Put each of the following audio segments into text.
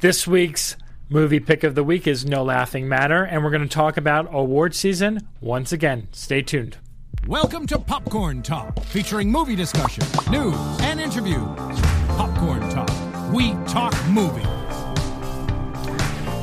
This week's movie pick of the week is No Laughing Matter, and we're going to talk about award season once again. Stay tuned. Welcome to Popcorn Talk, featuring movie discussion, news, and interviews. Popcorn Talk. We talk movies.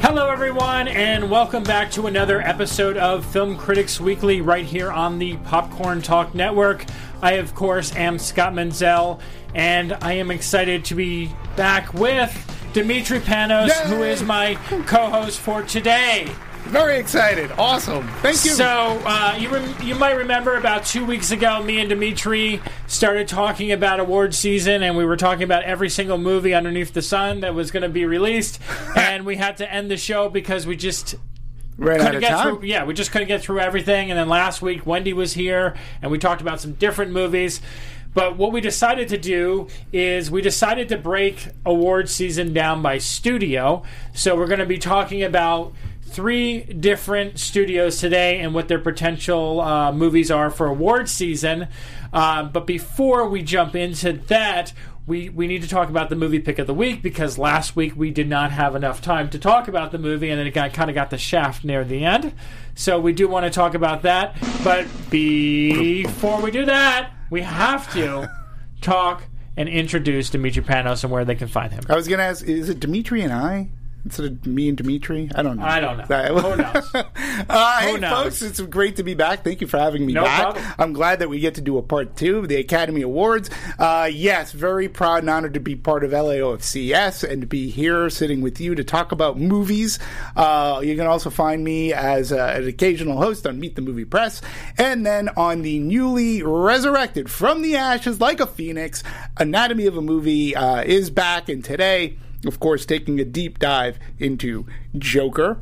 Hello, everyone, and welcome back to another episode of Film Critics Weekly right here on the Popcorn Talk Network. I, of course, am Scott Menzel, and I am excited to be back with Demetri Panos, Yay! who is my co host for today. Very excited. Awesome. Thank you. So uh, you rem- you might remember about two weeks ago, me and Demetri started talking about award season, and we were talking about every single movie underneath the sun that was going to be released, and we had to end the show because we just out couldn't of get time. through. Yeah, we just couldn't get through everything. And then last week, Wendy was here, and we talked about some different movies. But what we decided to do is we decided to break award season down by studio. So we're going to be talking about three different studios today and what their potential uh, movies are for award season. Uh, but before we jump into that, we, we need to talk about the movie pick of the week because last week we did not have enough time to talk about the movie and then it got, kind of got the shaft near the end. So we do want to talk about that. But before we do that, we have to talk and introduce Demetri Panos and where they can find him. I was going to ask, is it Demetri and I? Instead of me and Demetri? I don't know. I don't know. Who knows? Uh, hey, knows? folks, it's great to be back. Thank you for having me No back. problem. I'm glad that we get to do a part two of the Academy Awards. Uh, yes, very proud and honored to be part of LAOFCS and to be here sitting with you to talk about movies. Uh, you can also find me as an occasional host on Meet the Movie Press and then on the newly resurrected from the ashes like a phoenix Anatomy of a Movie uh, is back. And today, of course, taking a deep dive into Joker.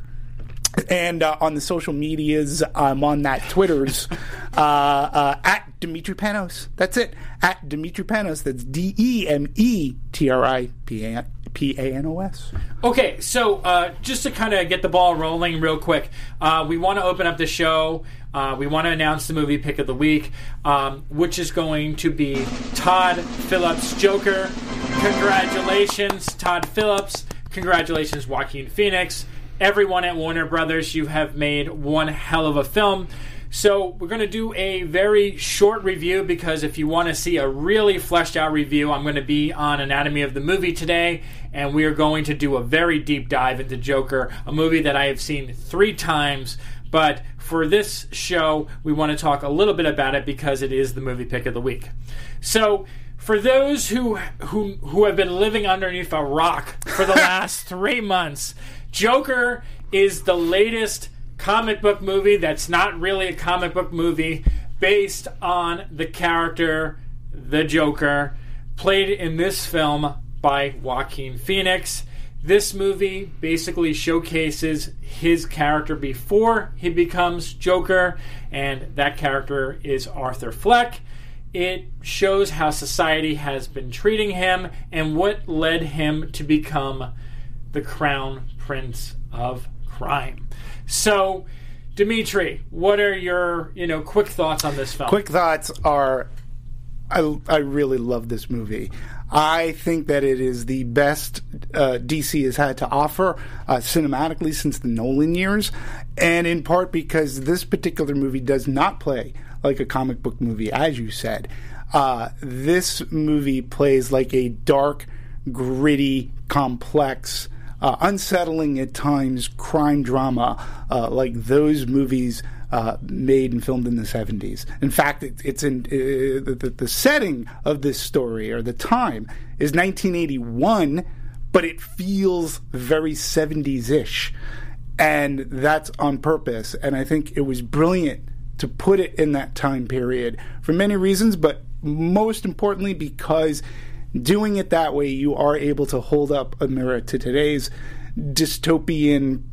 And uh, on the social medias, I'm on that Twitter's uh, uh, at Demetri Panos. That's it. At Demetri Panos. That's D E M E T R I P A P A N O S. Okay, so uh, just to kind of get the ball rolling real quick, uh, we want to open up the show. Uh, we want to announce the movie pick of the week, um, which is going to be Todd Phillips Joker. Congratulations, Todd Phillips. Congratulations, Joaquin Phoenix. Everyone at Warner Brothers, you have made one hell of a film. So we're going to do a very short review because if you want to see a really fleshed out review, I'm going to be on Anatomy of the Movie today, and we are going to do a very deep dive into Joker, a movie that I have seen three times. But for this show, we want to talk a little bit about it because it is the movie pick of the week. So for those who who who have been living underneath a rock for the last three months, Joker is the latest comic book movie that's not really a comic book movie based on the character the Joker played in this film by Joaquin Phoenix. This movie basically showcases his character before he becomes Joker, and that character is Arthur Fleck. It shows how society has been treating him and what led him to become the crown prince of crime. So, Demetri, what are your you know quick thoughts on this film? Quick thoughts are I, I really love this movie. I think that it is the best uh, DC has had to offer uh, cinematically since the Nolan years, and in part because this particular movie does not play like a comic book movie, as you said. Uh, this movie plays like a dark, gritty, complex, uh, unsettling at times crime drama, uh, like those movies uh, made and filmed in the 70s. In fact, it, it's in uh, the, the setting of this story or the time is 1981, but it feels very 70s ish. And that's on purpose. And I think it was brilliant to put it in that time period for many reasons, but most importantly because doing it that way, you are able to hold up a mirror to today's dystopian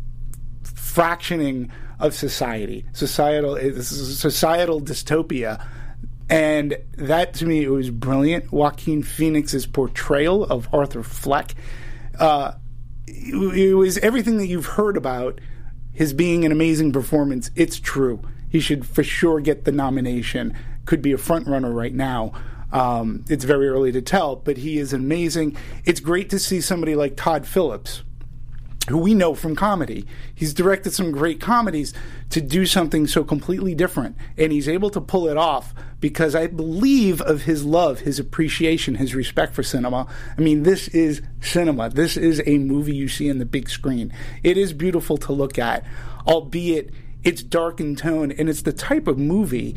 fractioning of society, societal societal dystopia, and that to me it was brilliant. Joaquin Phoenix's portrayal of Arthur Fleck, uh, it, it was everything that you've heard about his being an amazing performance. It's true. He should for sure get the nomination. Could be a front runner right now. Um, it's very early to tell, but he is amazing. It's great to see somebody like Todd Phillips who we know from comedy. He's directed some great comedies to do something so completely different. And he's able to pull it off because I believe of his love, his appreciation, his respect for cinema. I mean, this is cinema. This is a movie you see on the big screen. It is beautiful to look at, albeit it's dark in tone, and it's the type of movie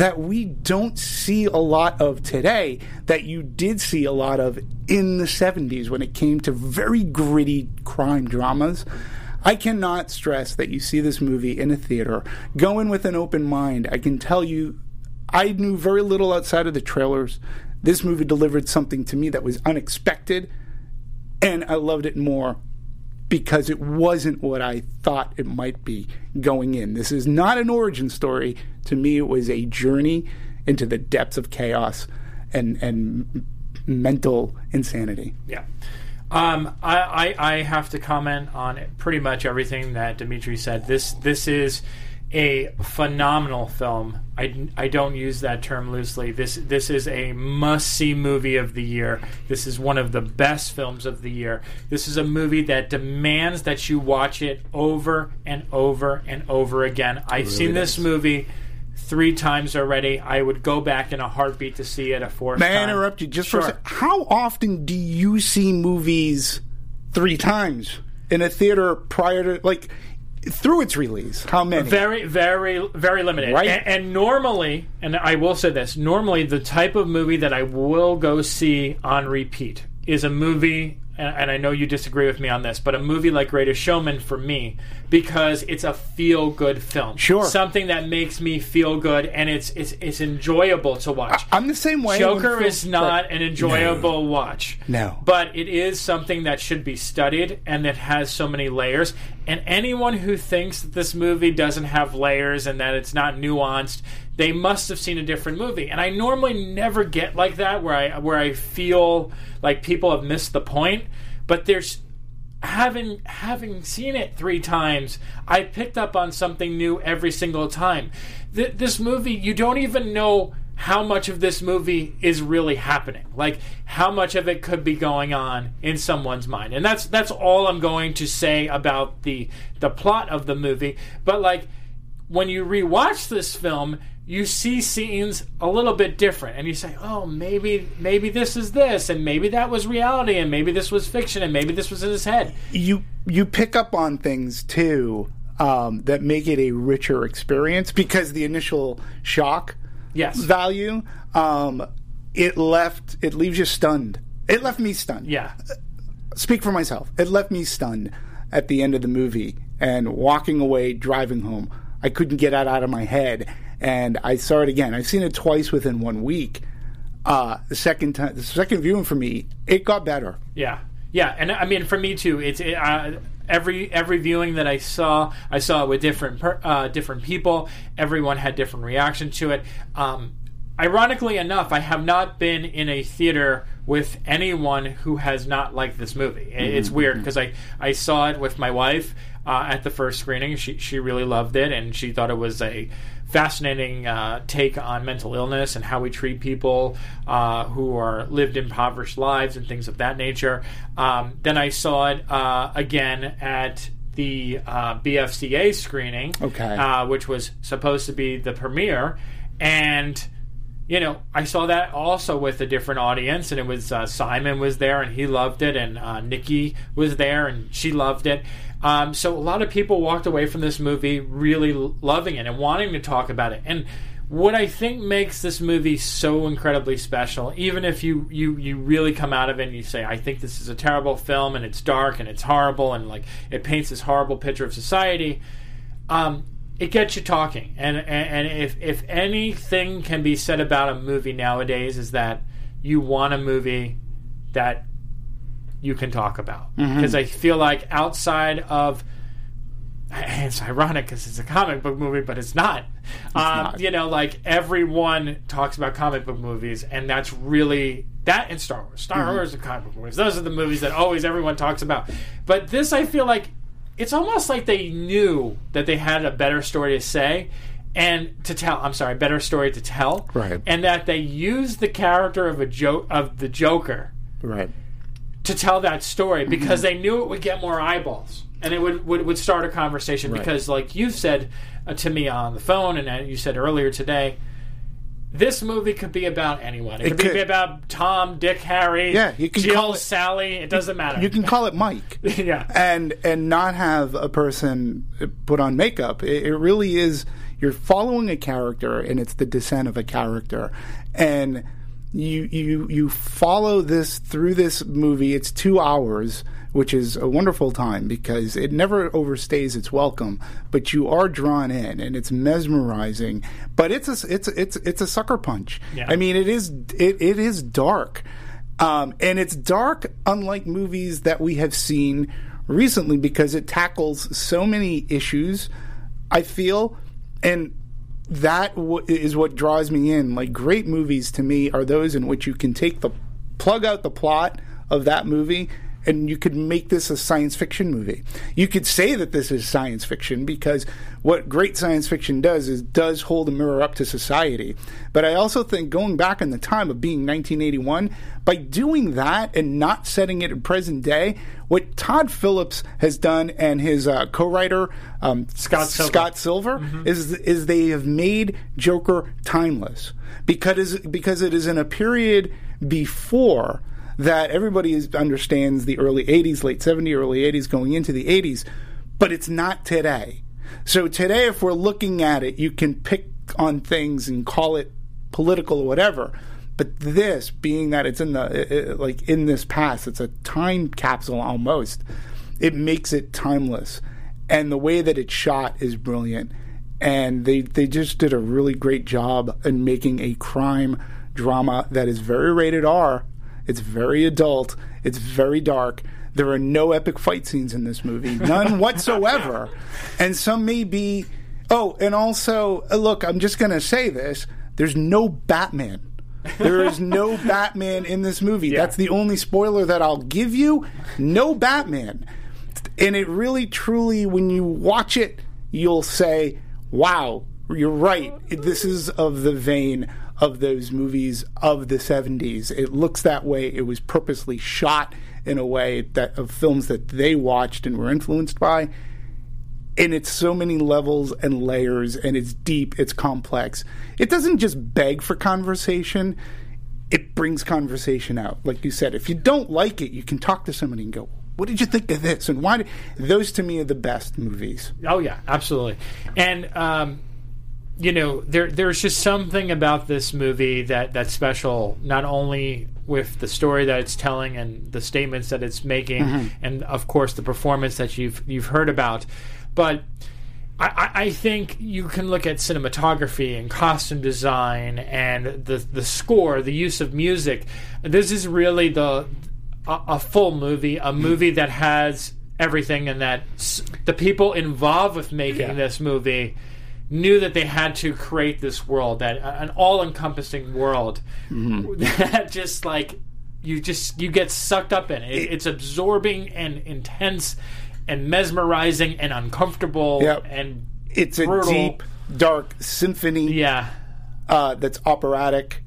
that we don't see a lot of today that you did see a lot of in the 70s when it came to very gritty crime dramas. I cannot stress that you see this movie in a theater, go in with an open mind. I can tell you, I knew very little outside of the trailers. This movie delivered something to me that was unexpected, and I loved it more because it wasn't what I thought it might be going in. This is not an origin story. To me, it was a journey into the depths of chaos and and mental insanity. Yeah. Um, I, I, I have to comment on pretty much everything that Demetri said. This this is a phenomenal film. I, I don't use that term loosely. This this is a must see movie of the year. This is one of the best films of the year. This is a movie that demands that you watch it over and over and over again. I've really seen this movie three times already. I would go back in a heartbeat to see it a fourth May I time. interrupt you just Sure. for a second? How often do you see movies three times in a theater prior to like through its release? How many? Very, very, very limited. Right. And, and normally, and I will say this: normally, the type of movie that I will go see on repeat is a movie. And and I know you disagree with me on this, but a movie like Greatest Showman for me because it's a feel-good film. Sure. something that makes me feel good, and it's it's it's enjoyable to watch. I'm the same way. Joker is not an enjoyable watch. No. But it is something that should be studied and that has so many layers. And anyone who thinks that this movie doesn't have layers and that it's not nuanced, they must have seen a different movie. And I normally never get like that where I where I feel like people have missed the point. But there's having having seen it three times, I picked up on something new every single time. Th- this movie, you don't even know how much of this movie is really happening. Like how much of it could be going on in someone's mind. And that's that's all I'm going to say about the the plot of the movie. But like when you rewatch this film, you see scenes a little bit different, and you say, "Oh, maybe, maybe this is this, and maybe that was reality, and maybe this was fiction, and maybe this was in his head." you you pick up on things too um, that make it a richer experience because the initial shock Yes. value um, it left it leaves you stunned. It left me stunned. Yeah, speak for myself. It left me stunned at the end of the movie and walking away, driving home. I couldn't get it out of my head, and I saw it again. I've seen it twice within one week. Uh, the second time, the second viewing for me, it got better. yeah, yeah. And I mean, for me too, it's it, uh, every every viewing that I saw, I saw it with different per, uh, different people. Everyone had different reaction to it. Um, ironically enough, I have not been in a theater with anyone who has not liked this movie. I- It's weird because I, I saw it with my wife uh, at the first screening. She she really loved it and she thought it was a fascinating uh, take on mental illness and how we treat people uh, who are lived impoverished lives and things of that nature. Um, then I saw it uh, again at the uh, BFCA screening, Okay. uh, which was supposed to be the premiere, and you know, I saw that also with a different audience, and it was uh, Simon was there and he loved it, and uh, Nikki was there and she loved it. Um, so a lot of people walked away from this movie really loving it and wanting to talk about it. And what I think makes this movie so incredibly special, even if you you you really come out of it and you say, I think this is a terrible film and it's dark and it's horrible and like it paints this horrible picture of society. Um, it gets you talking, and, and and if if anything can be said about a movie nowadays is that you want a movie that you can talk about because I feel like outside of it's ironic because it's a comic book movie, but it's not. um, not. You know, like everyone talks about comic book movies, and that's really that and Star Wars. Star Wars and comic book movies; those are the movies that always everyone talks about. But this, I feel like it's almost like they knew that they had a better story to say and to tell. I'm sorry, better story to tell, Right. And that they used the character of a joke of the Joker Right. to tell that story Mm-hmm. because they knew it would get more eyeballs and it would would, would start a conversation because like you said uh, to me on the phone and uh, you said earlier today this movie could be about anyone. It, It could, be about Tom, Dick, Harry, Yeah, you can Jill, call it- Sally. It doesn't matter. You can call it Mike. Yeah. And and not have a person put on makeup. It, it really is you're following a character and it's the descent of a character. And you you you follow this through this movie. It's 2 hours, which is a wonderful time because it never overstays its welcome, but you are drawn in and it's mesmerizing. But it's a it's it's it's a sucker punch. Yeah. I mean, it is it, it is dark. Um, and it's dark, unlike movies that we have seen recently, because it tackles so many issues. I feel, and that w- is what draws me in. Like great movies to me are those in which you can take the plug out the plot of that movie and you could make this a science fiction movie. You could say that this is science fiction because what great science fiction does is does hold a mirror up to society. But I also think going back in the time of being 1981, by doing that and not setting it in present day, what Todd Phillips has done and his uh, co-writer um, Scott Silver. Scott Silver is is they have made Joker timeless because because it is in a period before that everybody is, understands the early 80s, late 70s, early 80s, going into the 80s, but it's not today. So today, if we're looking at it, you can pick on things and call it political or whatever. But this, being that it's in the like in this past, it's a time capsule almost. It makes it timeless, and the way that it's shot is brilliant. And they they just did a really great job in making a crime drama that is very rated R. It's very adult. It's very dark. There are no epic fight scenes in this movie, none whatsoever. And some may be. Oh, and also, uh, look, I'm just going to say this there's no Batman. There is no Batman in this movie. That's the only spoiler that I'll give you. No Batman. And it really, truly, when you watch it, you'll say, wow, you're right. This is of the vein of those movies of the 70s. It looks that way. It was purposely shot in a way that of films that they watched and were influenced by. And it's so many levels and layers, and it's deep, it's complex. It doesn't just beg for conversation, it brings conversation out. Like you said, if you don't like it, you can talk to somebody and go, what did you think of this? And why? Did, those to me are the best movies. Oh yeah, absolutely. And um, you know, there there's just something about this movie that that's special. Not only with the story that it's telling and the statements that it's making, mm-hmm. and of course the performance that you've you've heard about, but. I, I- think you can look at cinematography and costume design and the the score, the use of music. This is really the a, a full movie, a mm-hmm. movie that has everything, and that s- the people involved with making this movie knew that they had to create this world, that an all-encompassing world that just like you just you get sucked up in. It, it's absorbing and intense and mesmerizing and uncomfortable Yep. and It's a deep, dark symphony yeah. uh, that's operatic.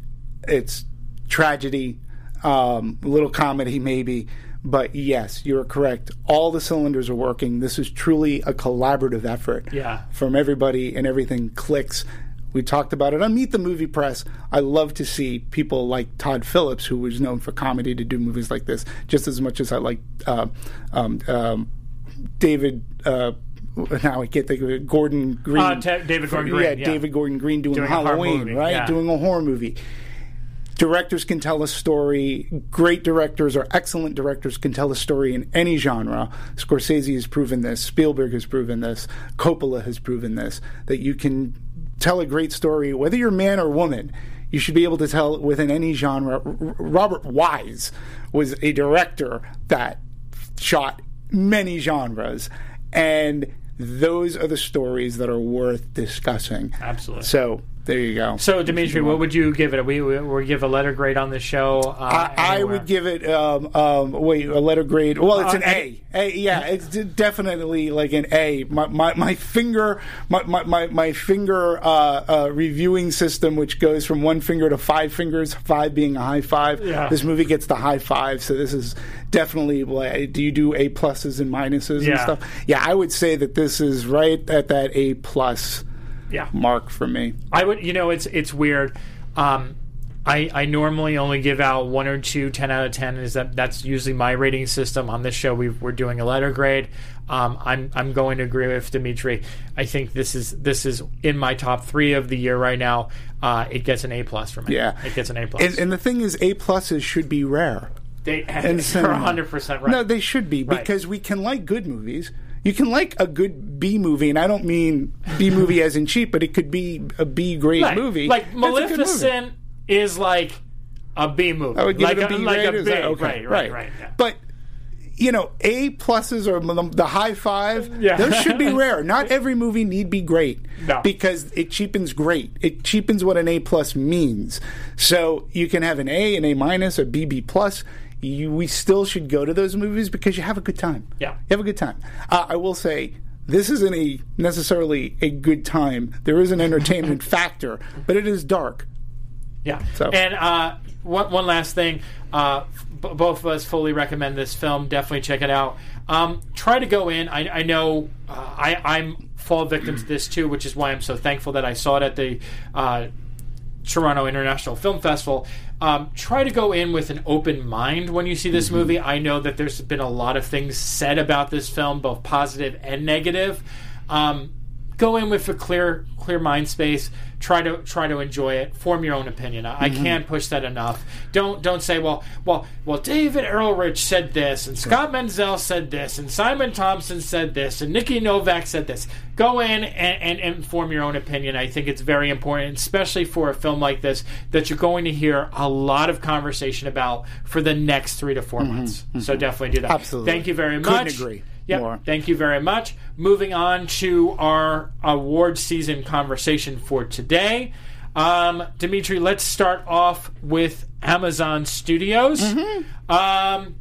It's tragedy, um, a little comedy maybe. But yes, you're correct. All the cylinders are working. This is truly a collaborative effort Yeah. from everybody, and everything clicks. We talked about it on Meet the Movie Press. I love to see people like Todd Phillips, who was known for comedy, to do movies like this, just as much as I like uh, um, um, David. Uh, now I can't think of it. Gordon Green. Uh, David Gordon Green, Yeah, yeah. David Gordon Green doing, Doing Halloween, right? yeah. Doing a horror movie. Directors can tell a story. Great directors or excellent directors can tell a story in any genre. Scorsese has proven this. Spielberg has proven this. Coppola has proven this. That you can tell a great story, whether you're man or woman. You should be able to tell within any genre. Robert Wise was a director that shot many genres, and those are the stories that are worth discussing. Absolutely. So there you go. So, Demetri, what would you give it? We we, we give a letter grade on the show. Uh, I, I would give it um, um, wait a letter grade. Well, it's Uh, an A. A. Yeah, it's definitely like an A. My my, my finger my my, my, finger uh, uh, reviewing system, which goes from one finger to five fingers, five being a high five. Yeah. This movie gets the high five, so this is definitely. Like, do you do A pluses and minuses and stuff? Yeah, I would say that this is right at that A plus Yeah. mark for me. I would, you know, it's it's weird. Um, I I normally only give out one or two 10 out of ten. Is that that's usually my rating system. On this show, we we're doing a letter grade. Um, I'm I'm going to agree with Demetri. I think this is this is in my top three of the year right now. Uh, it gets an A plus for me. Yeah, it gets an A plus. And, and the thing is, A pluses should be rare. they, and you're 100 percent right. No, they should be Right. because we can like good movies. You can like a good B movie, and I don't mean B movie as in cheap, but it could be a B grade Right. movie. Like. Maleficent is like a B movie. I would give like it a B like grade. a that- okay, Right, right, right. yeah. But you know, A pluses or the, the high five, Yeah. those should be rare. Not every movie need be great No. because it cheapens great. It cheapens what an A plus means. So you can have an A, an A minus, a BB plus. You, we still should go to those movies because you have a good time. Yeah. you have a good time. Uh, I will say. This isn't a necessarily a good time. There is an entertainment factor, but it is dark. Yeah. So- And uh, one, one last thing. Uh, b- both of us fully recommend this film. Definitely check it out. Um, try to go in. I, I know uh, I, I'm fall victim to this too, which is why I'm so thankful that I saw it at the uh, Toronto International Film Festival. Um, try to go in with an open mind when you see this movie. I know that there's been a lot of things said about this film, both positive and negative. Um, go in with a clear, clear mind space. Try to try to enjoy it. Form your own opinion. I, I mm-hmm. can't push that enough. Don't don't say well, well, well. David Ehrlich said this, and Scott Menzel said this, and Simon Thompson said this, and Nikki Novak said this. Go in and, and, and form your own opinion. I think it's very important, especially for a film like this, that you're going to hear a lot of conversation about for the next three to 4 mm-hmm. months. So mm-hmm. definitely do that. Absolutely. Thank you very Couldn't much. agree Yep. more. Thank you very much. Moving on to our award season conversation for today. Um, Demetri, let's start off with Amazon Studios. Mm-hmm. Um,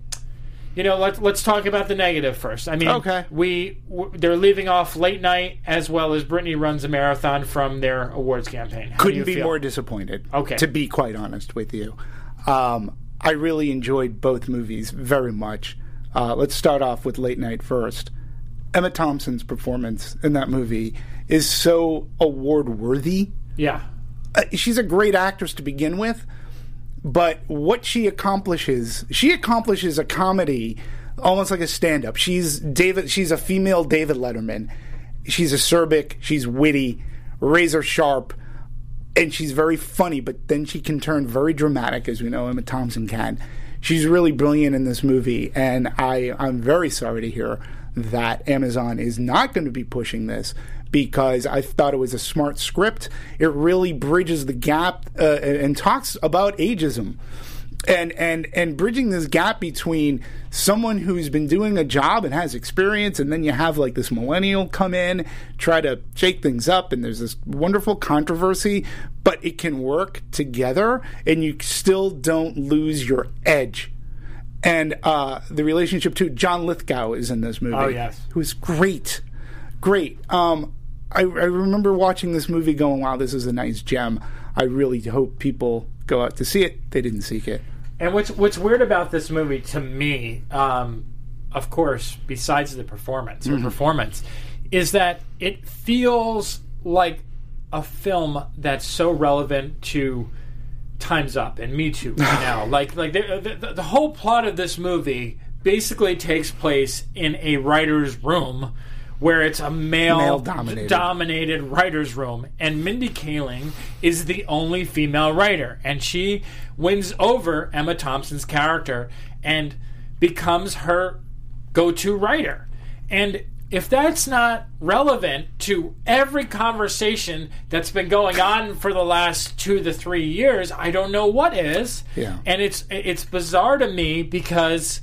you know, let's let's talk about the negative first. I mean, Okay. we w- they're leaving off late night as well as Brittany runs a marathon from their awards campaign. How couldn't be feel? more disappointed. Okay. To be quite honest with you, um, I really enjoyed both movies very much. Uh, let's start off with Late Night first. Emma Thompson's performance in that movie is so award worthy. Yeah, Uh, she's a great actress to begin with, but what she accomplishes, she accomplishes a comedy almost like a stand up. She's David she's a female David Letterman. She's acerbic, she's witty, razor sharp, and she's very funny, but then she can turn very dramatic as we know Emma Thompson can. She's really brilliant in this movie and I I'm very sorry to hear that Amazon is not going to be pushing this because I thought it was a smart script. It really bridges the gap uh, and, and talks about ageism. And, and and bridging this gap between someone who's been doing a job and has experience, and then you have like this millennial come in, try to shake things up, and there's this wonderful controversy, but it can work together, and you still don't lose your edge and uh, the relationship to John Lithgow is in this movie. Oh, yes. who's great, great. Um, I, I remember watching this movie, going, "Wow, this is a nice gem." I really hope people go out to see it. They didn't seek it. And what's what's weird about this movie to me, um, of course, besides the performance or performance, is that it feels like a film that's so relevant to Times Up and Me Too right now. Like like the, the, the whole plot of this movie basically takes place in a writer's room. Where it's a male, Male-dominated. dominated writer's room, and Mindy Kaling is the only female writer, and she wins over Emma Thompson's character and becomes her go-to writer. And if that's not relevant to every conversation that's been going on for the last two to three years, I don't know what is. Yeah. And it's it's bizarre to me because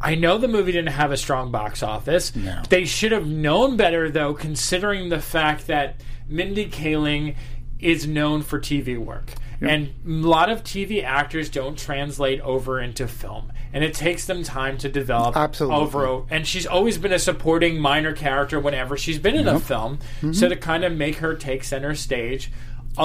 I know the movie didn't have a strong box office. No. They should have known better, though, considering the fact that Mindy Kaling is known for TV work. And a lot of TV actors don't translate over into film. And it takes them time to develop Absolutely. over and she's always been a supporting minor character whenever she's been in a film. Mm-hmm. So to kind of make her take center stage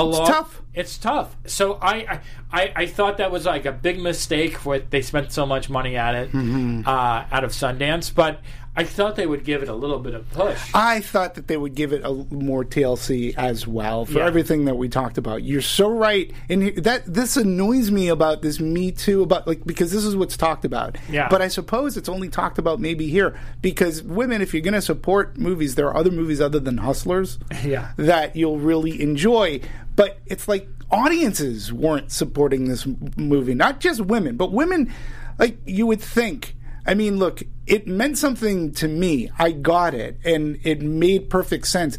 a lot tough. it's tough. So I, I I thought that was like a big mistake. What they spent so much money at it Mm-hmm. uh, out of Sundance, but I thought they would give it a little bit of push. I thought that they would give it a more TLC as well for Yeah. everything that we talked about. You're so right, and that this annoys me about this Me Too about like because this is what's talked about. Yeah. But I suppose it's only talked about maybe here because women, if you're going to support movies, there are other movies other than Hustlers. Yeah. That you'll really enjoy, but it's like audiences weren't supporting this movie, not just women, but women. Like you would think. I mean, look, it meant something to me. I got it, and it made perfect sense.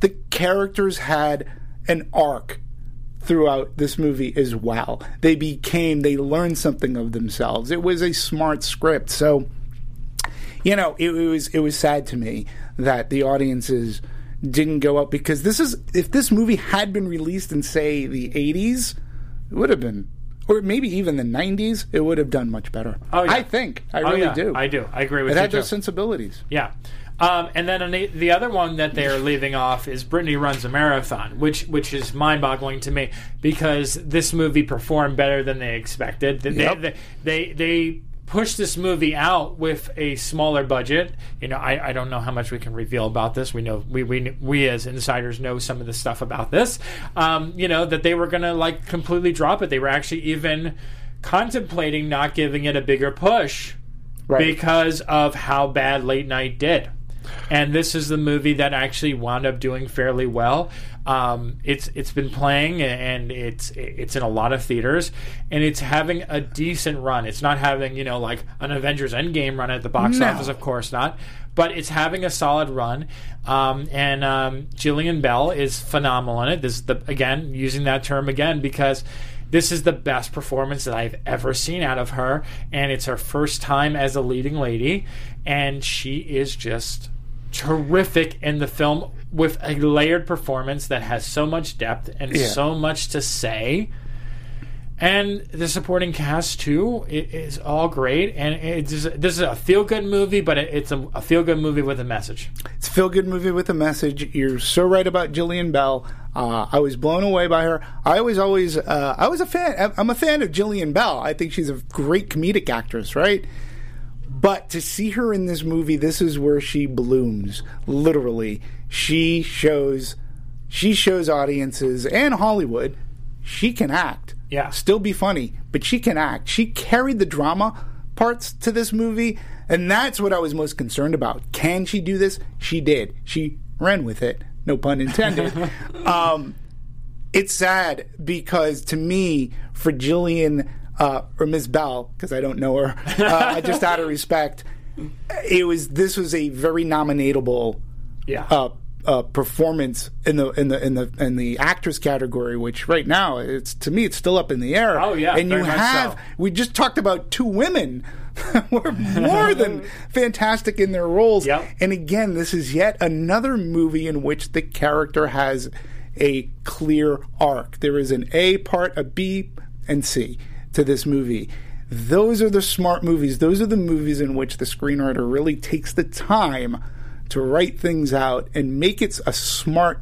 The characters had an arc throughout this movie as well. They became, they learned something of themselves. It was a smart script. So, you know, it, it was it was sad to me that the audiences didn't go up because this is if this movie had been released in say the 80s, it would have been or maybe even the 90s, it would have done much better. Oh, yeah. I think. I Oh, really yeah, do. I do. I agree with It you had too. those sensibilities. Yeah. Um, and then the, the other one that they're leaving off is Brittany runs a marathon, which which is mind boggling to me because this movie performed better than they expected. They Yep. they, they they pushed this movie out with a smaller budget. You know, I, I don't know how much we can reveal about this. We know we we we as insiders know some of the stuff about this. Um, you know that they were gonna like completely drop it. They were actually even contemplating not giving it a bigger push Right. because of how bad Late Night did. And this is the movie that actually wound up doing fairly well. Um, it's it's been playing and it's it's in a lot of theaters and it's having a decent run. It's not having you know like an Avengers Endgame run at the box No. office, of course not, but it's having a solid run. Um, and um, Jillian Bell is phenomenal in it. This is the again using that term again because this is the best performance that I've ever seen out of her, and it's her first time as a leading lady, and she is just terrific in the film with a layered performance that has so much depth and Yeah. so much to say. And the supporting cast too i- is all great, and it's just, this is a feel good movie, but it, it's a, a feel good movie with a message. It's a feel good movie with a message. You're so right about Jillian Bell. Uh, I was blown away by her. I was always, uh, I was a fan. I'm a fan of Jillian Bell. I think she's a great comedic actress, right? But to see her in this movie, this is where she blooms. Literally, she shows, she shows audiences and Hollywood, she can act. Yeah. still be funny, but she can act. She carried the drama parts to this movie, and that's what I was most concerned about. Can she do this? She did. She ran with it. No pun intended. um, it's sad because to me, for Jillian uh, or Ms. Bell, because I don't know her, uh, just out of respect, it was this was a very nominatable Yeah. uh, uh, performance in the in the in the in the actress category, which right now it's to me it's still up in the air. Oh, yeah, and you have so. we just talked about two women who are more than fantastic in their roles. Yep. And again, this is yet another movie in which the character has a clear arc. There is an A part, a B, and C to this movie. Those are the smart movies. Those are the movies in which the screenwriter really takes the time to write things out and make it a smart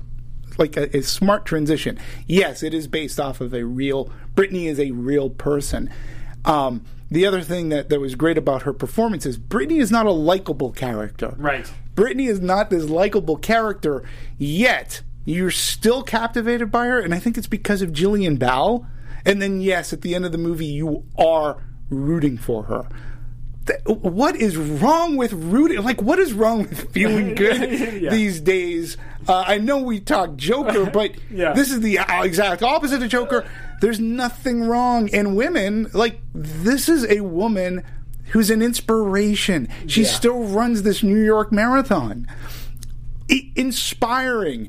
like a, a smart transition. Yes, it is based off of a real Brittany is a real person. Um, the other thing that, that was great about her performance is Brittany is not a likable character. Right. Brittany is not this likable character, yet you're still captivated by her, and I think it's because of Jillian Bell. And then, yes, at the end of the movie, you are rooting for her. What is wrong with rooting? Like, what is wrong with feeling good Yeah. these days? Uh, I know we talk Joker, but Yeah. this is the uh, exact opposite of Joker. There's nothing wrong. And women, like, this is a woman who's an inspiration. She Yeah. still runs this New York Marathon. I- inspiring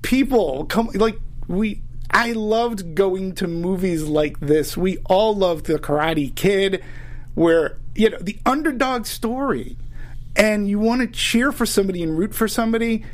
people come like we I loved going to movies like this. We all loved the Karate Kid where you know the underdog story and you want to cheer for somebody and root for somebody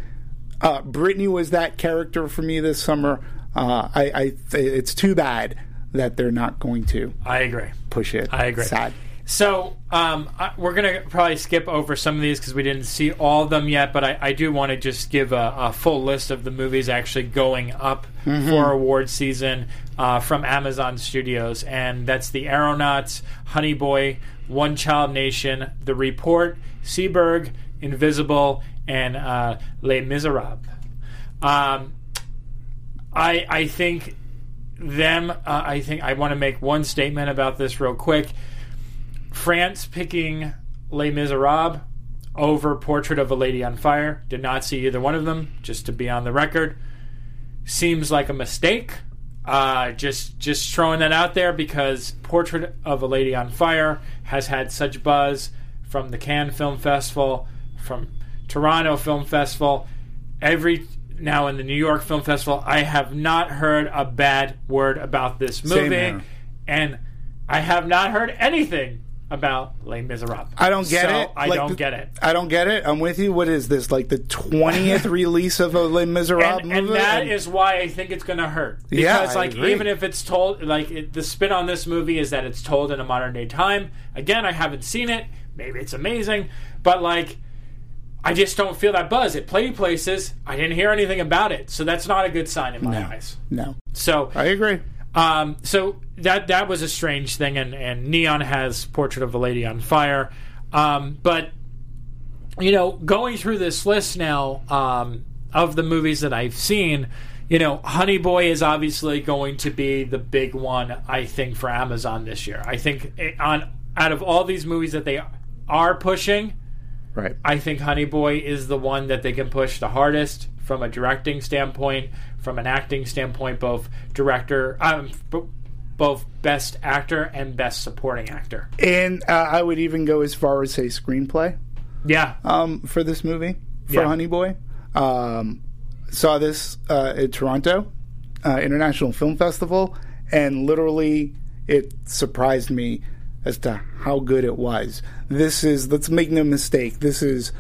Uh, Brittany was that character for me this summer. Uh, I, I, it's too bad that they're not going to I agree. push it. I agree. Sad. So um, I, we're gonna probably skip over some of these because we didn't see all of them yet. But I, I do want to just give a, a full list of the movies actually going up for award season uh, from Amazon Studios, and that's The Aeronauts, Honey Boy, One Child Nation, The Report, Seberg, Invisible, and uh, Les Miserables. Um, I I think them. Uh, I think I want to make one statement about this real quick. France picking Les Miserables over Portrait of a Lady on Fire. Did not see either one of them. Just to be on the record, seems like a mistake. Uh, just just throwing that out there because Portrait of a Lady on Fire has had such buzz from the Cannes Film Festival, from Toronto Film Festival, every now in the New York Film Festival. I have not heard a bad word about this movie, and I have not heard anything about Les Miserables. I don't get So it. I Like don't get it. I don't get it. I'm with you. What is this? Like the twentieth release of a Les Miserables and, movie? and that is why I think it's going to hurt. Because, Yeah, I like, agree. even if it's told, like, it, the spin on this movie is that it's told in a modern day time. Again, I haven't seen it. Maybe it's amazing, but like, I just don't feel that buzz. It played places. I didn't hear anything about it, so that's not a good sign in my No. eyes. no. So I agree. um, so that that was a strange thing, and, and Neon has Portrait of a Lady on Fire. Um, but you know, going through this list now um, of the movies that I've seen, you know, Honey Boy is obviously going to be the big one. I think for Amazon this year. I think eh, on out of all these movies that they are pushing, Right. I think Honey Boy is the one that they can push the hardest from a directing standpoint, from an acting standpoint, both director, um, both best actor and best supporting actor. And uh, I would even go as far as say screenplay Yeah, um, for this movie for Yeah. Honey Boy. Um, saw this uh, at Toronto uh, International Film Festival, and literally it surprised me as to how good it was. This is let's make no mistake. This is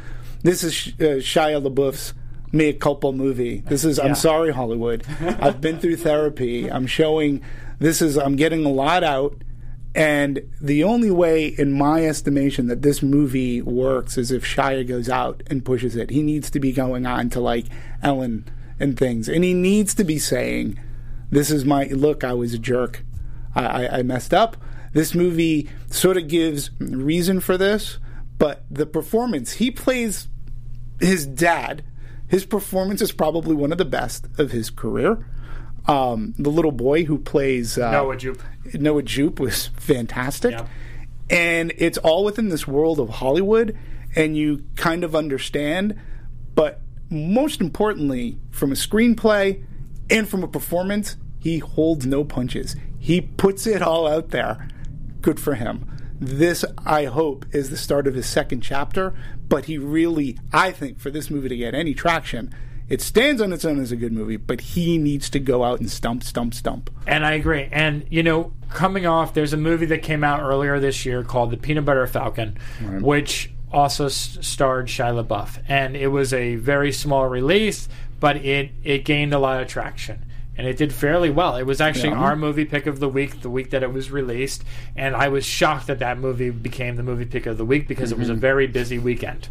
this is Sh- uh, Shia LaBeouf's mea culpa movie. This is Yeah. I'm sorry Hollywood. I've been through therapy. I'm showing this is I'm getting a lot out. And the only way, in my estimation, that this movie works is if Shia goes out and pushes it. He needs to be going on to like Ellen and things, and he needs to be saying, "This is my look. I was a jerk. I, I, I messed up." This movie sort of gives reason for this, but the performance he plays his dad. His performance is probably one of the best of his career. Um, the little boy who plays uh, Noah Jupe. Noah Jupe was fantastic. Yeah. And it's all within this world of Hollywood, and you kind of understand. But most importantly, from a screenplay and from a performance, he holds no punches. He puts it all out there. Good for him. This, I hope, is the start of his second chapter. But he really, I think, for this movie to get any traction, it stands on its own as a good movie, but he needs to go out and stump, stump, stump. And I agree. And you know, coming off, there's a movie that came out earlier this year called The Peanut Butter Falcon, which also s- starred Shia LaBeouf, and it was a very small release, but it it gained a lot of traction. And it did fairly well. It was actually Yeah. our movie pick of the week, the week that it was released, and I was shocked that that movie became the movie pick of the week because it was a mm-hmm. very busy weekend.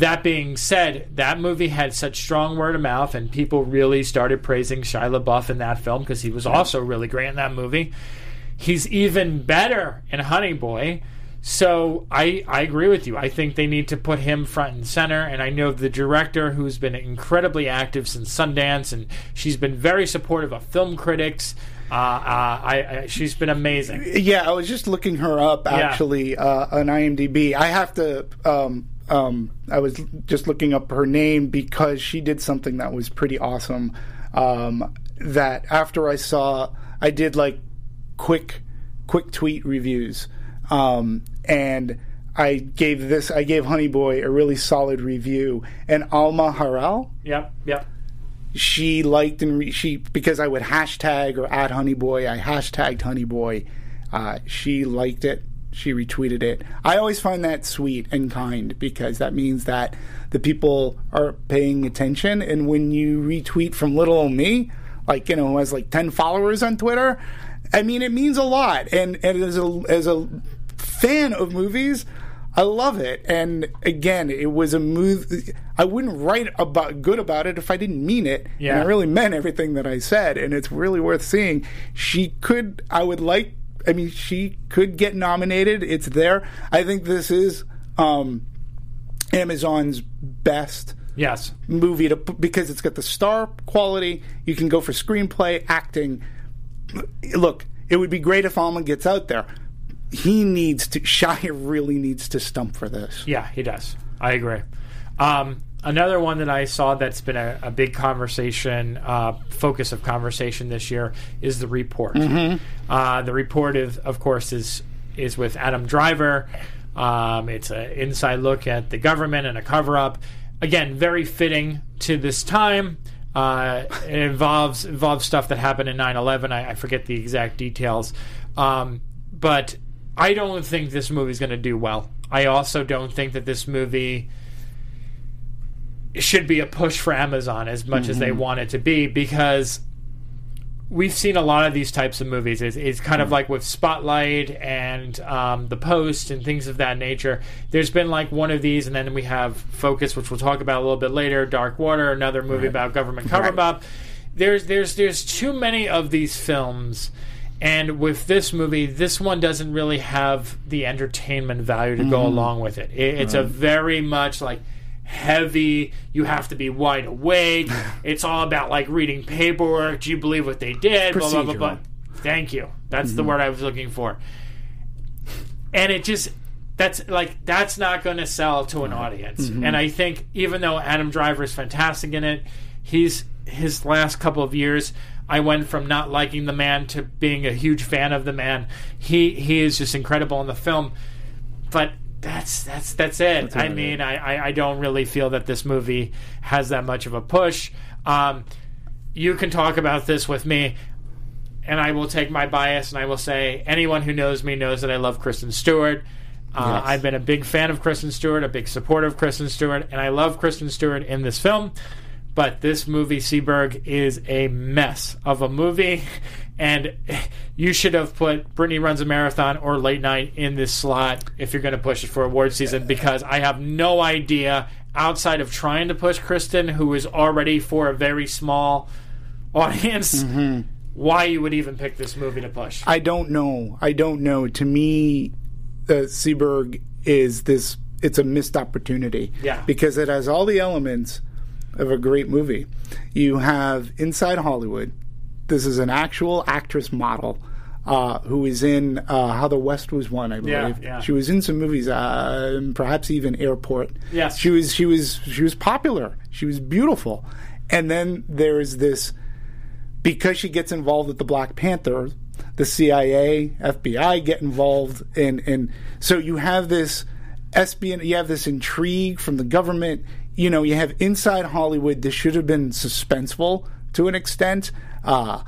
That being said, that movie had such strong word of mouth, and people really started praising Shia LaBeouf in that film because he was also really great in that movie. He's even better in Honey Boy. So I, I agree with you. I think they need to put him front and center. And I know the director, who's been incredibly active since Sundance, and she's been very supportive of film critics. Uh, uh, I, I, she's been amazing. Yeah, I was just looking her up actually uh, on IMDb. I have to. Um, um, I was just looking up her name because she did something that was pretty awesome. Um, that after I saw, I did like quick, quick tweet reviews, um, and I gave this. I gave Honey Boy a really solid review, and Alma Har'el Yep, yep. she liked and re- she because I would hashtag or add Honey Boy. I hashtagged Honey Boy. Uh, she liked it she retweeted it. I always find that sweet and kind because that means that the people are paying attention. And when you retweet from little old me, like you know, who has like ten followers on Twitter, I mean, it means a lot. And and as a as a fan of movies, I love it. And again, it was a movie. I wouldn't write about good about it if I didn't mean it. Yeah. And I really meant everything that I said. And it's really worth seeing. She could. I would like. I mean, she could get nominated. It's there. I think this is um, Amazon's best Yes. movie to because it's got the star quality. You can go for screenplay, acting. Look, it would be great if Almond gets out there. He needs to. Shia really needs to stump for this. Yeah, he does. I agree. Um, another one that I saw that's been a, a big conversation, uh, focus of conversation this year is the report. Uh, the report is, of course, is is with Adam Driver. Um, it's an inside look at the government and a cover up. Again, very fitting to this time. Uh, it involves involves stuff that happened in 9/11. I, I forget the exact details, um, but I don't think this movie is going to do well. I also don't think that this movie should be a push for Amazon as much as they mm-hmm. want it to be because we've seen a lot of these types of movies. It's, it's kind of mm-hmm. like with Spotlight and um, The Post and things of that nature. There's been like one of these, and then we have Focus, which we'll talk about a little bit later. Dark Water, another movie about government cover up. There's there's there's too many of these films. And with this movie, this one doesn't really have the entertainment value to go mm-hmm. along with it. it it's a very much like heavy. You have to be wide awake. it's all about like reading paperwork. Do you believe what they did? Blah blah blah. blah. Thank you. That's the mm-hmm. word I was looking for. And it just that's like that's not going to sell to an audience. Mm-hmm. And I think even though Adam Driver is fantastic in it, he's his last couple of years. I went from not liking the man to being a huge fan of the man. He he is just incredible in the film, but that's that's that's it. I mean, I, I I don't really feel that this movie has that much of a push. Um, you can talk about this with me, and I will take my bias and I will say anyone who knows me knows that I love Kristen Stewart. Uh, Yes. I've been a big fan of Kristen Stewart, a big supporter of Kristen Stewart, and I love Kristen Stewart in this film. But this movie, Seberg, is a mess of a movie, and you should have put Brittany Runs a Marathon or Late Night in this slot if you're going to push it for award season, because I have no idea outside of trying to push Kristen, who is already for a very small audience, why you would even pick this movie to push. I don't know. I don't know. To me, uh, Seberg is this. It's a missed opportunity. Yeah. Because it has all the elements of a great movie. You have Inside Hollywood. This is an actual actress model. Uh, who is in uh, How the West Was Won, I Yeah, believe. yeah. She was in some movies, uh, perhaps even Airport. Yes. she was. She was. She was popular. She was beautiful. And then there is this because she gets involved with the Black Panther, the CIA, FBI get involved, and and so you have this espionage, you have this intrigue from the government. You know, you have inside Hollywood. This should have been suspenseful to an extent. Uh,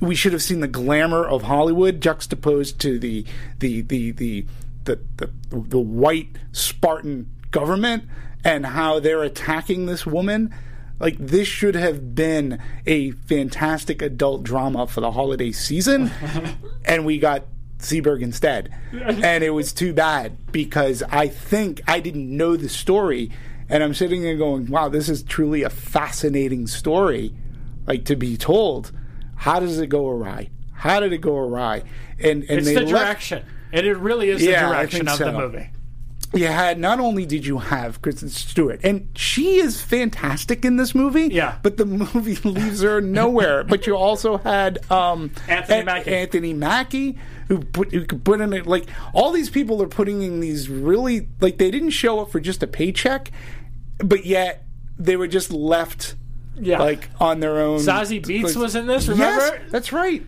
we should have seen the glamour of Hollywood juxtaposed to the the the the the, the, the white Spartan government and how they're attacking this woman. Like this should have been a fantastic adult drama for the holiday season, and we got Seberg instead, and it was too bad because I think I didn't know the story, and I'm sitting there going, "Wow, this is truly a fascinating story, like to be told." How does it go awry? How did it go awry? And and It's the left- direction. And it really is the Yeah, I direction of the movie. you had not only did you have Kristen Stewart, and she is fantastic in this movie. Yeah. but the movie leaves her nowhere. but you also had um, Anthony An- Mackie. Anthony Mackie, who put who could put in it like all these people are putting in these really like they didn't show up for just a paycheck, but yet they were just left Yeah. like on their own. Zazie Beetz was in this, remember? Yes, that's right.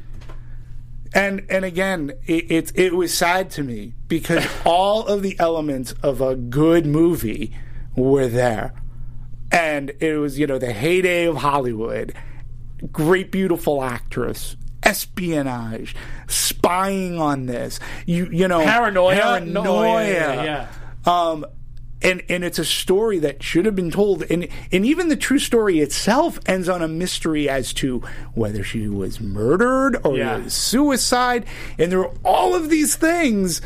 And and again, it, it it was sad to me because all of the elements of a good movie were there, and it was you know the heyday of Hollywood, great beautiful actress, espionage, spying on this. You you know Paranoia. paranoia. Yeah. Um, and and it's a story that should have been told, and and even the true story itself ends on a mystery as to whether she was murdered or Yeah. suicide, and there are all of these things.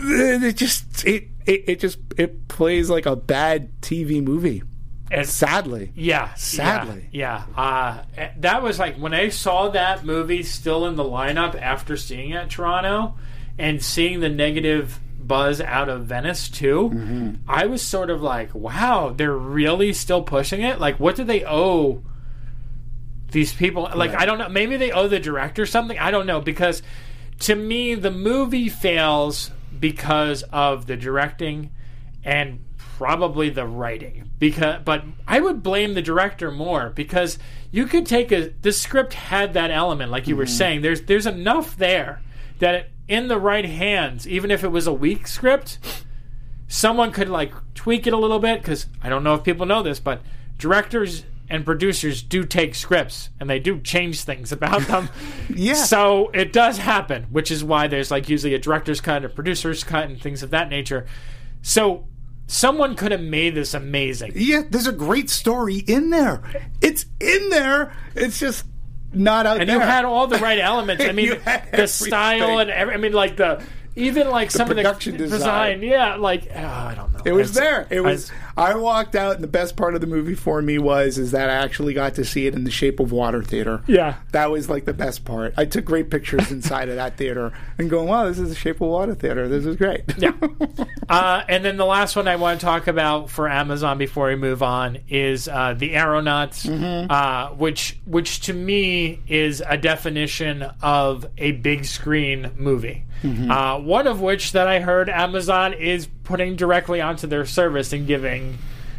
It just it, it it just it plays like a bad TV movie. And Sadly, Yeah, Sadly. yeah. yeah. Uh, that was like when I saw that movie still in the lineup after seeing it at Toronto and seeing the negative buzz out of Venice too. Mm-hmm. I was sort of like, wow, they're really still pushing it. Like, what do they owe? These people, like, I don't know. Maybe they owe the director something. I don't know because to me, the movie fails because of the directing and probably the writing because but I would blame the director more because you could take a the script had that element like you were saying there's there's enough there that it, in the right hands even if it was a weak script someone could like tweak it a little bit because I don't know if people know this but directors and producers do take scripts and they do change things about them Yeah. so it does happen which is why there's like usually a director's cut a producer's cut and things of that nature so someone could have made this amazing yeah, there's a great story in there. It's in there. It's just not out and there. you had all the right elements. I mean, the style and every, I mean, like the even like some production of the design. Yeah, like oh, I don't know. It was It's- there. It was. I walked out, and the best part of the movie for me was is that I actually got to see it in the Shape of Water theater. Yeah. that was like the best part. I took great pictures inside of that theater and going, "Wow, this is the Shape of Water theater. This is great." Yeah. Uh, and then the last one I want to talk about for Amazon before we move on is uh, the Aeronauts, Mm-hmm. uh, which which to me is a definition of a big screen movie. Mm-hmm. Uh, one of which that I heard Amazon is putting directly onto their service and giving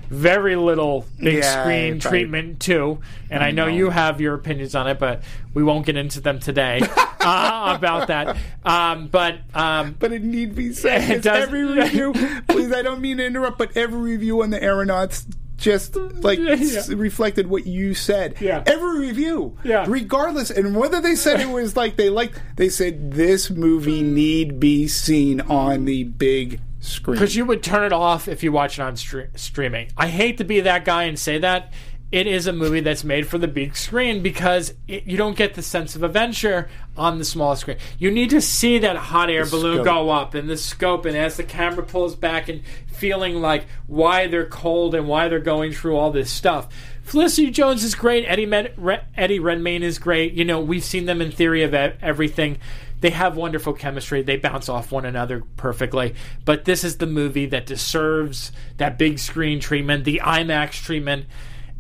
very little big Yeah, screen treatment to. And I know, you have your opinions on it, but we won't get into them today uh, about that. Um, but um, but it need be said. It does- every review, please, I don't mean to interrupt, but every review on the aeronauts just like Yeah. reflected what you said. Yeah. Every review. Yeah. Regardless, and whether they said it was like they liked, they said this movie need be seen on the big screen. Because you would turn it off if you watch it on stre- streaming. I hate to be that guy and say that. It is a movie that's made for the big screen because it, you don't get the sense of adventure on the small screen. You need to see that hot air balloon scope. go up and the scope, and as the camera pulls back and feeling like why they're cold and why they're going through all this stuff. Felicity Jones is great. Eddie, Med- Re- Eddie Redmayne is great. You know, we've seen them in Theory of Everything. They have wonderful chemistry. They bounce off one another perfectly. But this is the movie that deserves that big screen treatment, the IMAX treatment.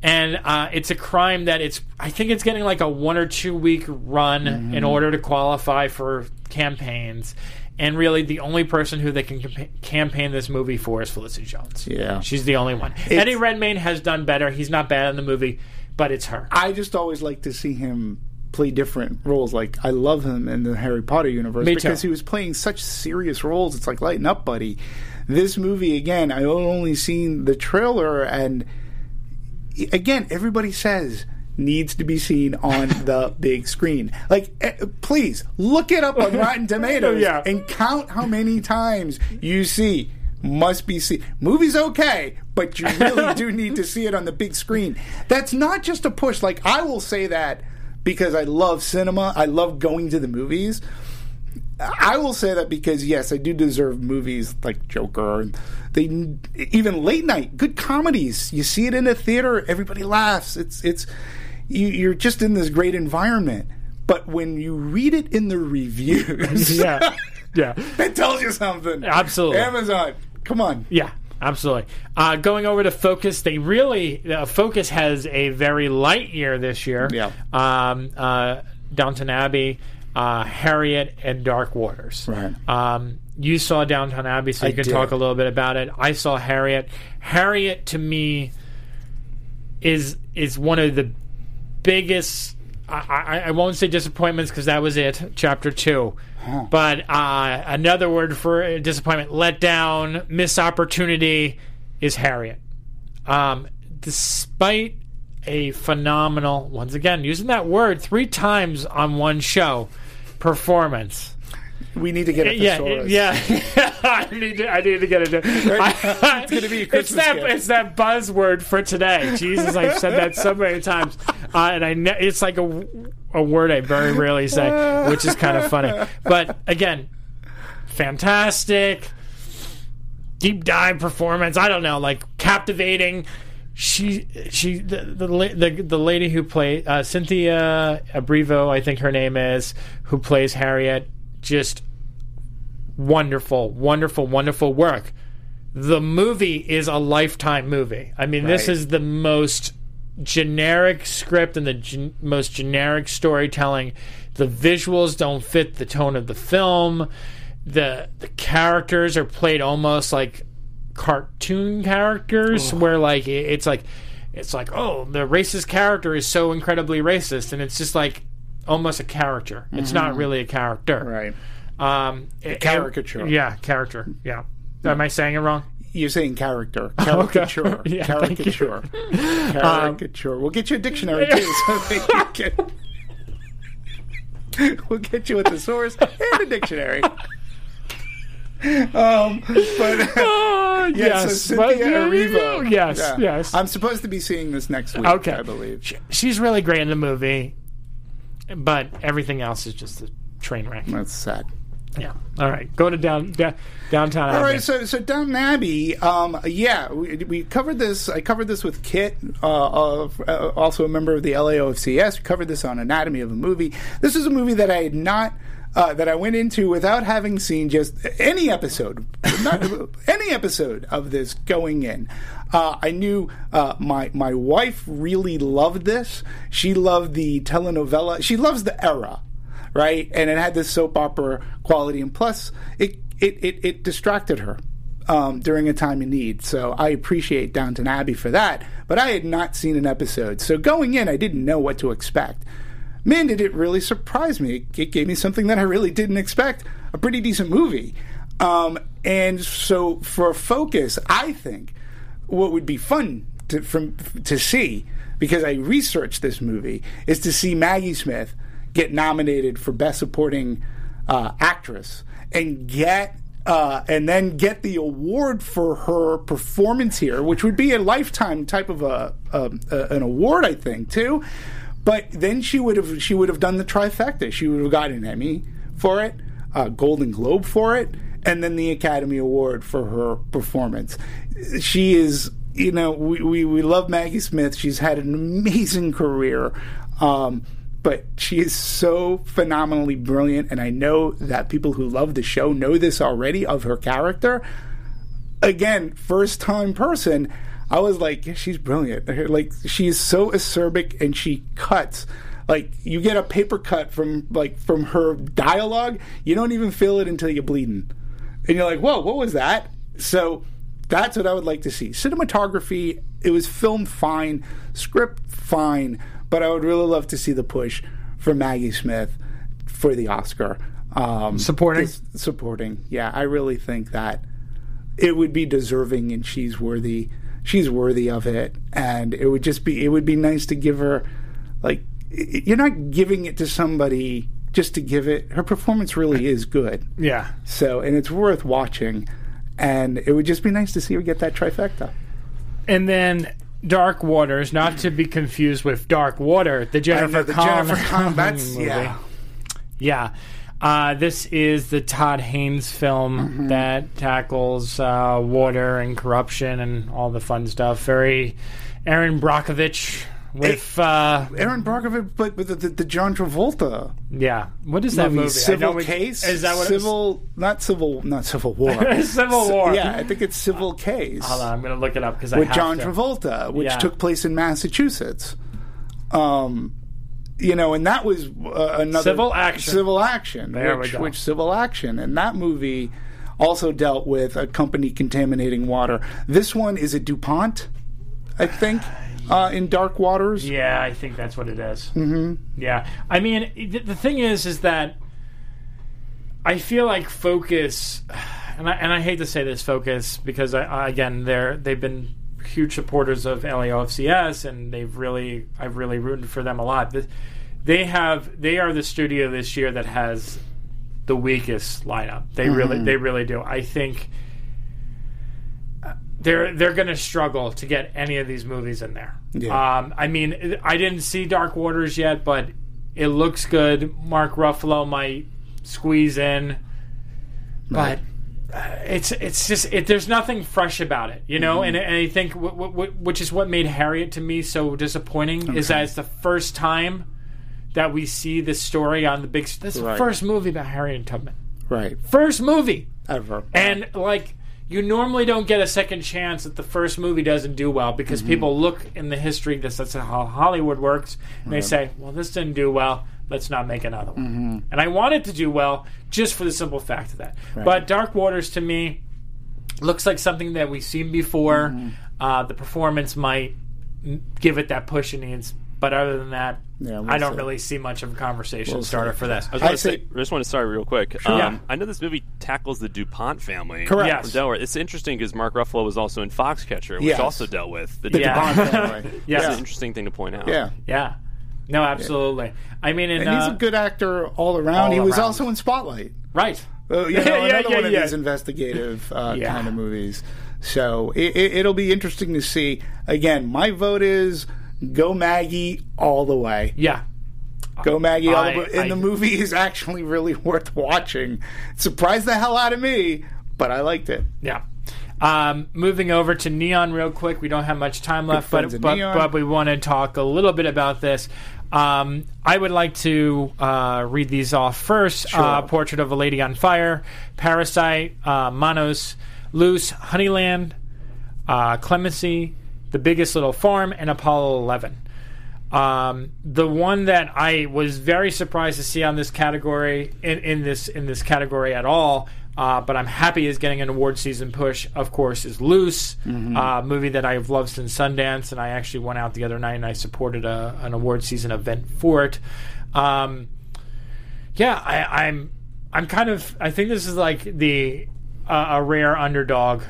And uh, it's a crime that it's. I think it's getting like a one or two week run in order to qualify for campaigns. And really, the only person who they can campa- campaign this movie for is Felicity Jones. Yeah. she's the only one. Eddie Redmayne has done better. He's not bad in the movie, but it's her. I just always like to see him play different roles. Like I love him in the Harry Potter universe Me too. because he was playing such serious roles. It's like lighten up, buddy. This movie again, I only seen the trailer, and again, everybody says needs to be seen on the big screen. Like, eh, please look it up on Rotten Tomatoes Yeah. and count how many times you see must be seen. Movie's okay, but you really do need to see it on the big screen. That's not just a push. Like I will say that because I love cinema. I love going to the movies. I will say that because yes, I do deserve movies like Joker. They even late night good comedies. You see it in a theater, everybody laughs. It's it's you, you're just in this great environment. But when you read it in the reviews, yeah, yeah. it tells you something. Absolutely. Amazon, come on. Yeah, absolutely. Uh, going over to Focus, they really uh, Focus has a very light year this year. Yeah. Um, uh, Downton Abbey, uh, Harriet, and Dark Waters. Right. Um, you saw Downton Abbey, so you I can did. talk a little bit about it. I saw Harriet. Harriet to me is is one of the biggest. I, I, I won't say disappointments because that was it, chapter two. But uh, another word for disappointment, letdown, missed opportunity is Harriet. Um, despite a phenomenal, once again, using that word three times on one show, performance. We need to get a Yeah, thesaurus. yeah. I need to. I need to get it. It's gonna be a It's Christmas that. gift. It's that buzzword for today. Jesus, I've said that so many times, uh, and I. Ne- it's like a, a word I very rarely say, which is kind of funny. But again, fantastic, deep dive performance. I don't know, like captivating. She, she, the the the, the lady who played uh, Cynthia Erivo, I think her name is, who plays Harriet, just wonderful, wonderful, wonderful work. The movie is a lifetime movie. I mean, this is the most generic script and the gen- most generic storytelling. The visuals don't fit the tone of the film. The the characters are played almost like cartoon characters, where like it's like it's like oh the racist character is so incredibly racist, and it's just like almost a character. It's not really a character. Right. Um, a caricature. yeah, character. Yeah. Am I saying it wrong? You're saying character. Caricature. Yeah, thank you. Caricature. Caricature. we'll get you a dictionary too so that you can. we'll get you a thesaurus and a dictionary. Um, but Oh, yeah, yes. so Cynthia Erivo. Yes, Yeah. yes. I'm supposed to be seeing this next week. Okay. I believe. She- she's really great in the movie, but everything else is just a train wreck. That's sad. Yeah. All right. Go to down, downtown. All Abbey. right, so so Downton Abbey, um, yeah, we, we covered this. I covered this with Kit, uh, of, uh, also a member of the LAOFCS. We covered this on Anatomy of a Movie. This is a movie that I had not. Uh, that I went into without having seen just any episode, not, any episode of this going in. Uh, I knew uh, my my wife really loved this. She loved the telenovela. She loves the era right? And it had this soap opera quality, and plus, it it it, it distracted her um, during a time of need. So I appreciate Downton Abbey for that. But I had not seen an episode, so going in, I didn't know what to expect. Man, did it really surprise me! It gave me something that I really didn't expect. A pretty decent movie. Um, and so for focus, I think what would be fun to from to see because I researched this movie is to see Maggie Smith get nominated for best supporting uh, actress and get uh, and then get the award for her performance here, which would be a lifetime type of a, um, a an award, I think, too. But then she would have she would have done the trifecta. She would have got an Emmy for it, a Golden Globe for it, and then the Academy Award for her performance. She is, you know, we, we, we love Maggie Smith. She's had an amazing career. Um, but she is so phenomenally brilliant, and I know that people who love the show know this already of her character. Again, first time person, I was like, yeah, she's brilliant. Like she's so acerbic, and she cuts. Like you get a paper cut from like from her dialogue, you don't even feel it until you're bleeding, and you're like, whoa, what was that? So that's what I would like to see. Cinematography, it was filmed fine, script fine, but I would really love to see the push for Maggie Smith for the Oscar. Um, Supporting? supporting, yeah, I really think that it would be deserving, and she's worthy. She's worthy of it, and it would just be. It would be nice to give her, like, you're not giving it to somebody just to give it. Her performance really is good. Yeah. So, and it's worth watching. And it would just be nice to see her get that trifecta. And then Dark Waters, not to be confused with Dark Water, the Jennifer the Connelly Jennifer Connelly. That's movie. yeah. Yeah. Uh, this is the Todd Haynes film Mm-hmm. that tackles uh, water and corruption and all the fun stuff. Very Erin Brockovich with uh, Erin Brockovich, but with the, the, the John Travolta yeah. What is that movie? I Civil it- Case. Is that what civil? Not civil. Not Civil War. Civil War. Yeah, I think it's Civil Case Hold on, I'm gonna look it up because I with John to. Travolta, which Yeah. took place in Massachusetts. Um, you know, and that was uh, another Civil action. Civil action. There we go. which civil action, and that movie also dealt with a company contaminating water. This one is a Dupont, I think, uh, in Dark Waters. Yeah, I think that's what it is. Mm-hmm. Yeah, I mean, the, the thing is, is that I feel like Focus, and I, and I hate to say this, Focus, because I, I again they're they've been huge supporters of LAOFCS, and they've really I've really rooted for them a lot. They have they are the studio this year that has the weakest lineup. They really Mm-hmm. they really do. I think uh, they're they're going to struggle to get any of these movies in there. Yeah. Um, I mean, I didn't see Dark Waters yet, but it looks good. Mark Ruffalo might squeeze in, but it's it's just it, there's nothing fresh about it, you know. Mm-hmm. And, and I think w- w- which is what made Harriet to me so disappointing is that it's the first time that we see this story on the big. This is the Right. first movie about Harriet Tubman. Right. First movie. Ever. And like you normally don't get a second chance if the first movie doesn't do well because Mm-hmm. people look in the history this that's how Hollywood works and they say, Well, this didn't do well, let's not make another one. Mm-hmm. And I want it to do well just for the simple fact of that. But Dark Waters to me looks like something that we've seen before. Mm-hmm. Uh, the performance might give it that push it needs. But other than that, Yeah, we'll I don't see. really see much of a conversation We'll starter see. for this. I just, want I to say, say- I just want to start real quick. Yeah. Um, I know this movie tackles the DuPont family Correct. Yes. from Delaware. It's interesting because Mark Ruffalo was also in Foxcatcher, which Yes. also dealt with the The DuPont. DuPont family. Yes. That's an interesting thing to point out. Yeah. Yeah. No, absolutely. I mean, and, And he's uh, a good actor all around. all he was around. also in Spotlight. right. Uh, you know, Yeah, another yeah, one of these investigative uh, Yeah. kind of movies. So it, it, it'll be interesting to see. Again, my vote is go Maggie all the way. Yeah. Go Maggie all the way. And I- the movie is actually really worth watching. It surprised the hell out of me, but I liked it. Yeah. Um, moving over to Neon real quick. We don't have much time left, but but, but we want to talk a little bit about this. Um, I would like to uh, read these off first. Uh, Portrait of a Lady on Fire, Parasite, uh, Monos, Luce, Honeyland, uh, Clemency, The Biggest Little Farm, and Apollo 11. Um, the one that I was very surprised to see on this category in, in this in this category at all, uh, but I'm happy is getting an award season push. Of course, is Luce, uh, movie that I've loved since Sundance, and I actually went out the other night and I supported a, an award season event for it. Um, yeah, I, I'm I'm kind of I think this is like the uh, a rare underdog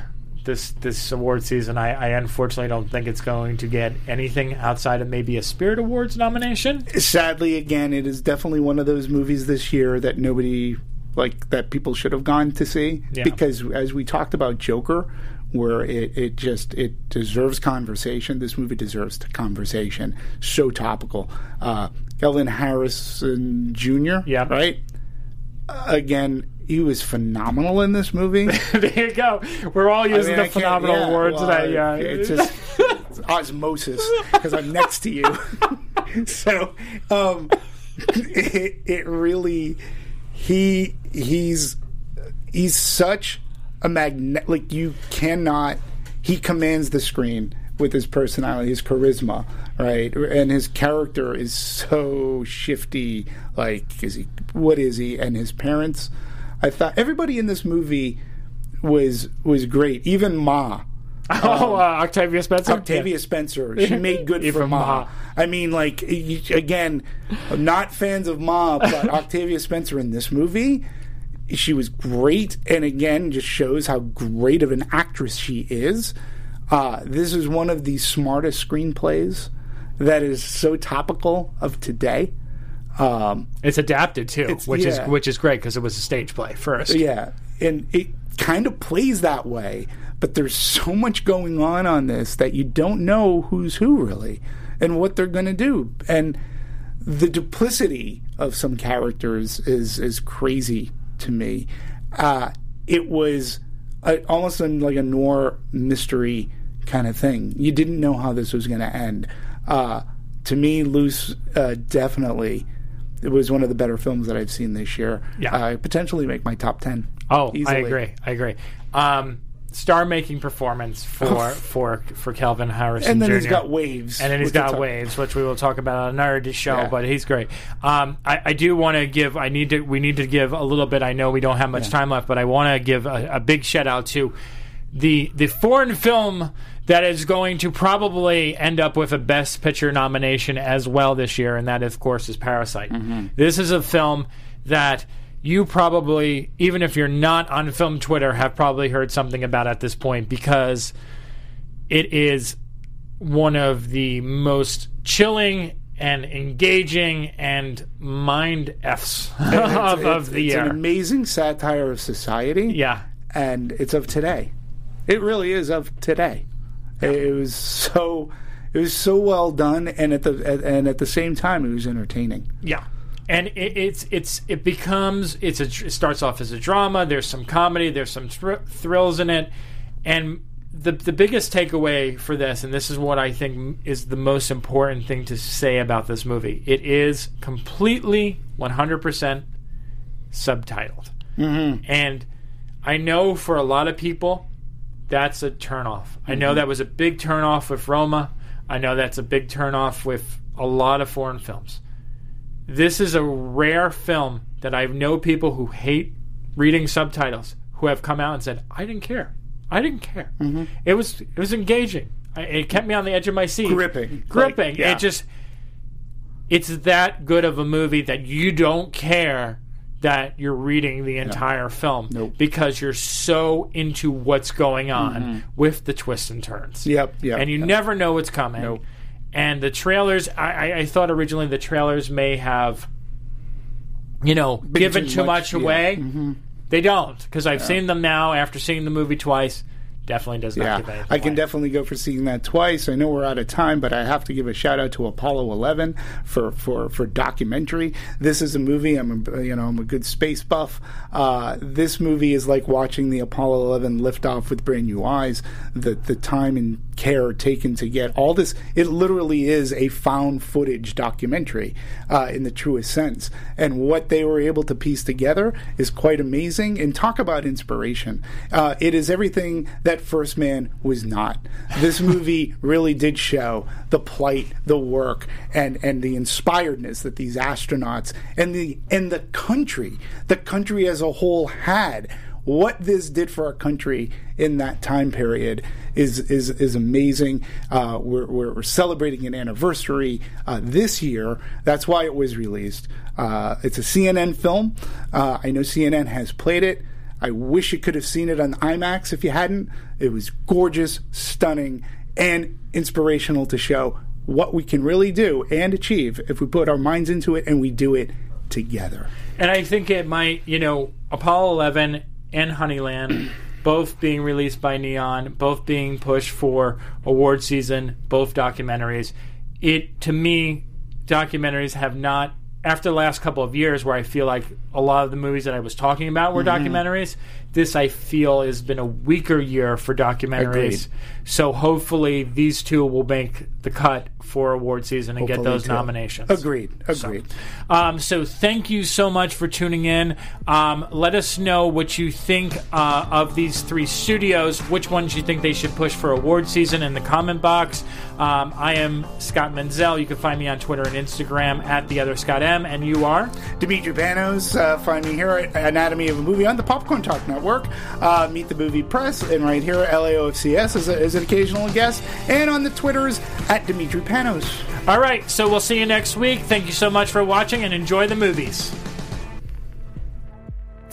this this award season. I, I unfortunately don't think it's going to get anything outside of maybe a Spirit Awards nomination. Sadly, again, it is definitely one of those movies this year that nobody like that people should have gone to see Yeah. because as we talked about Joker where it, it just it deserves conversation this movie deserves conversation so topical uh Kelvin Harrison Jr. Yeah. right again he was phenomenal in this movie there you go. We're all using I mean, the can't- phenomenal yeah, awards well, today. Yeah, it's just it's osmosis because I'm next to you. so, um, it, it really he he's he's such a magnet. Like you cannot. He commands the screen with his personality, his charisma, right? And his character is so shifty. Like, is he? What is he? And his parents. I thought everybody in this movie was was great. Even Ma. oh, uh, Octavia Spencer. Octavia Spencer. She made good for Ma. Ma. I mean, like again, not fans of Ma, but Octavia Spencer in this movie, she was great, and again, just shows how great of an actress she is. Uh, this is one of the smartest screenplays that is so topical of today. Um, It's adapted too, It's- which yeah. is which is great because it was a stage play first. Yeah, and it kind of plays that way, but there's so much going on on this that you don't know who's who really and what they're going to do. And the duplicity of some characters is is crazy to me. Uh, it was a, almost in like a noir mystery kind of thing. You didn't know how this was going to end. Uh, to me, Luce uh, definitely it was one of the better films that I've seen this year. Yeah. uh, potentially make my top ten. Oh, Easily. I agree. I agree. Um, star-making performance for for for Kelvin Harrison. And then he's got waves, and then he's got talk- waves, which we will talk about on another show. Yeah. But he's great. Um, I, I do want to give. I need to. We need to give a little bit. I know we don't have much time left, but I want to give a, a big shout out to the the foreign film that is going to probably end up with a Best Picture nomination as well this year, and that, of course, is Parasite. Mm-hmm. This is a film that you probably, even if you're not on film Twitter, have probably heard something about at this point because it is one of the most chilling and engaging and mind f's of, of the it's year. an amazing satire of society. yeah, and it's of today. It really is of today. It was so it was so well done, and at the at, and at the same time, it was entertaining. yeah. And it, it's it's it becomes it's a it starts off as a drama. There's some comedy. There's some thr- thrills in it, and the the biggest takeaway for this, and this is what I think is the most important thing to say about this movie. It is completely 100 percent subtitled, mm-hmm. and I know for a lot of people that's a turnoff. I know mm-hmm. that was a big turnoff with Roma. I know that's a big turnoff with a lot of foreign films. This is a rare film that I know people who hate reading subtitles who have come out and said, "I didn't care. I didn't care. Mm-hmm. It was it was engaging. I, it kept me on the edge of my seat, Gripping. gripping. Like, yeah. It just it's that good of a movie that you don't care that you're reading the entire film Nope. because you're so into what's going on with the twists and turns. Yep, yep, And you yep. never know what's coming. Nope. And the trailers, I, I, I thought originally the trailers may have, you know, given too much, much, yeah. Mm-hmm. away. They don't because I've seen them now after seeing the movie twice. Definitely does not Yeah, give anything I can away. definitely go for seeing that twice. I know we're out of time, but I have to give a shout out to Apollo 11 for for for documentary. This is a movie. I'm a, you know I'm a good space buff. Uh, this movie is like watching the Apollo 11 lift off with brand new eyes. The the time and care taken to get all this. It literally is a found footage documentary uh, in the truest sense, and what they were able to piece together is quite amazing. And talk about inspiration. Uh, it is everything that First Man was not. This movie really did show the plight, the work, and and the inspiredness that these astronauts and the and the country, the country as a whole had. What this did for our country in that time period is is is amazing. Uh, we're, we're celebrating an anniversary uh, this year. That's why it was released. Uh, it's a CNN film. Uh, I know CNN has played it. I wish you could have seen it on IMAX if you hadn't. It was gorgeous, stunning, and inspirational to show what we can really do and achieve if we put our minds into it and we do it together. And I think it might, you know, Apollo 11 and Honeyland, both being released by Neon, both being pushed for award season, both documentaries. It, to me, documentaries have not, after the last couple of years where I feel like a lot of the movies that I was talking about were mm-hmm. documentaries, this I feel has been a weaker year for documentaries. Agreed. So hopefully these two will make the cut for award season and get those too. nominations. Agreed. Agreed. Um, so thank you so much for tuning in. Um, let us know what you think uh, of these three studios. Which ones you think they should push for award season in the comment box. Um, I am Scott Menzel. You can find me on Twitter and Instagram at the other Scott M. And you are Demetri Panos. Uh, find me here at Anatomy of a Movie on the Popcorn Talk Network. Uh, meet the Movie Press, and right here at LAOFCS as, a, as an occasional guest, and on the Twitters at Demetri Panos. all right. So we'll see you next week. Thank you so much for watching and enjoy the movies.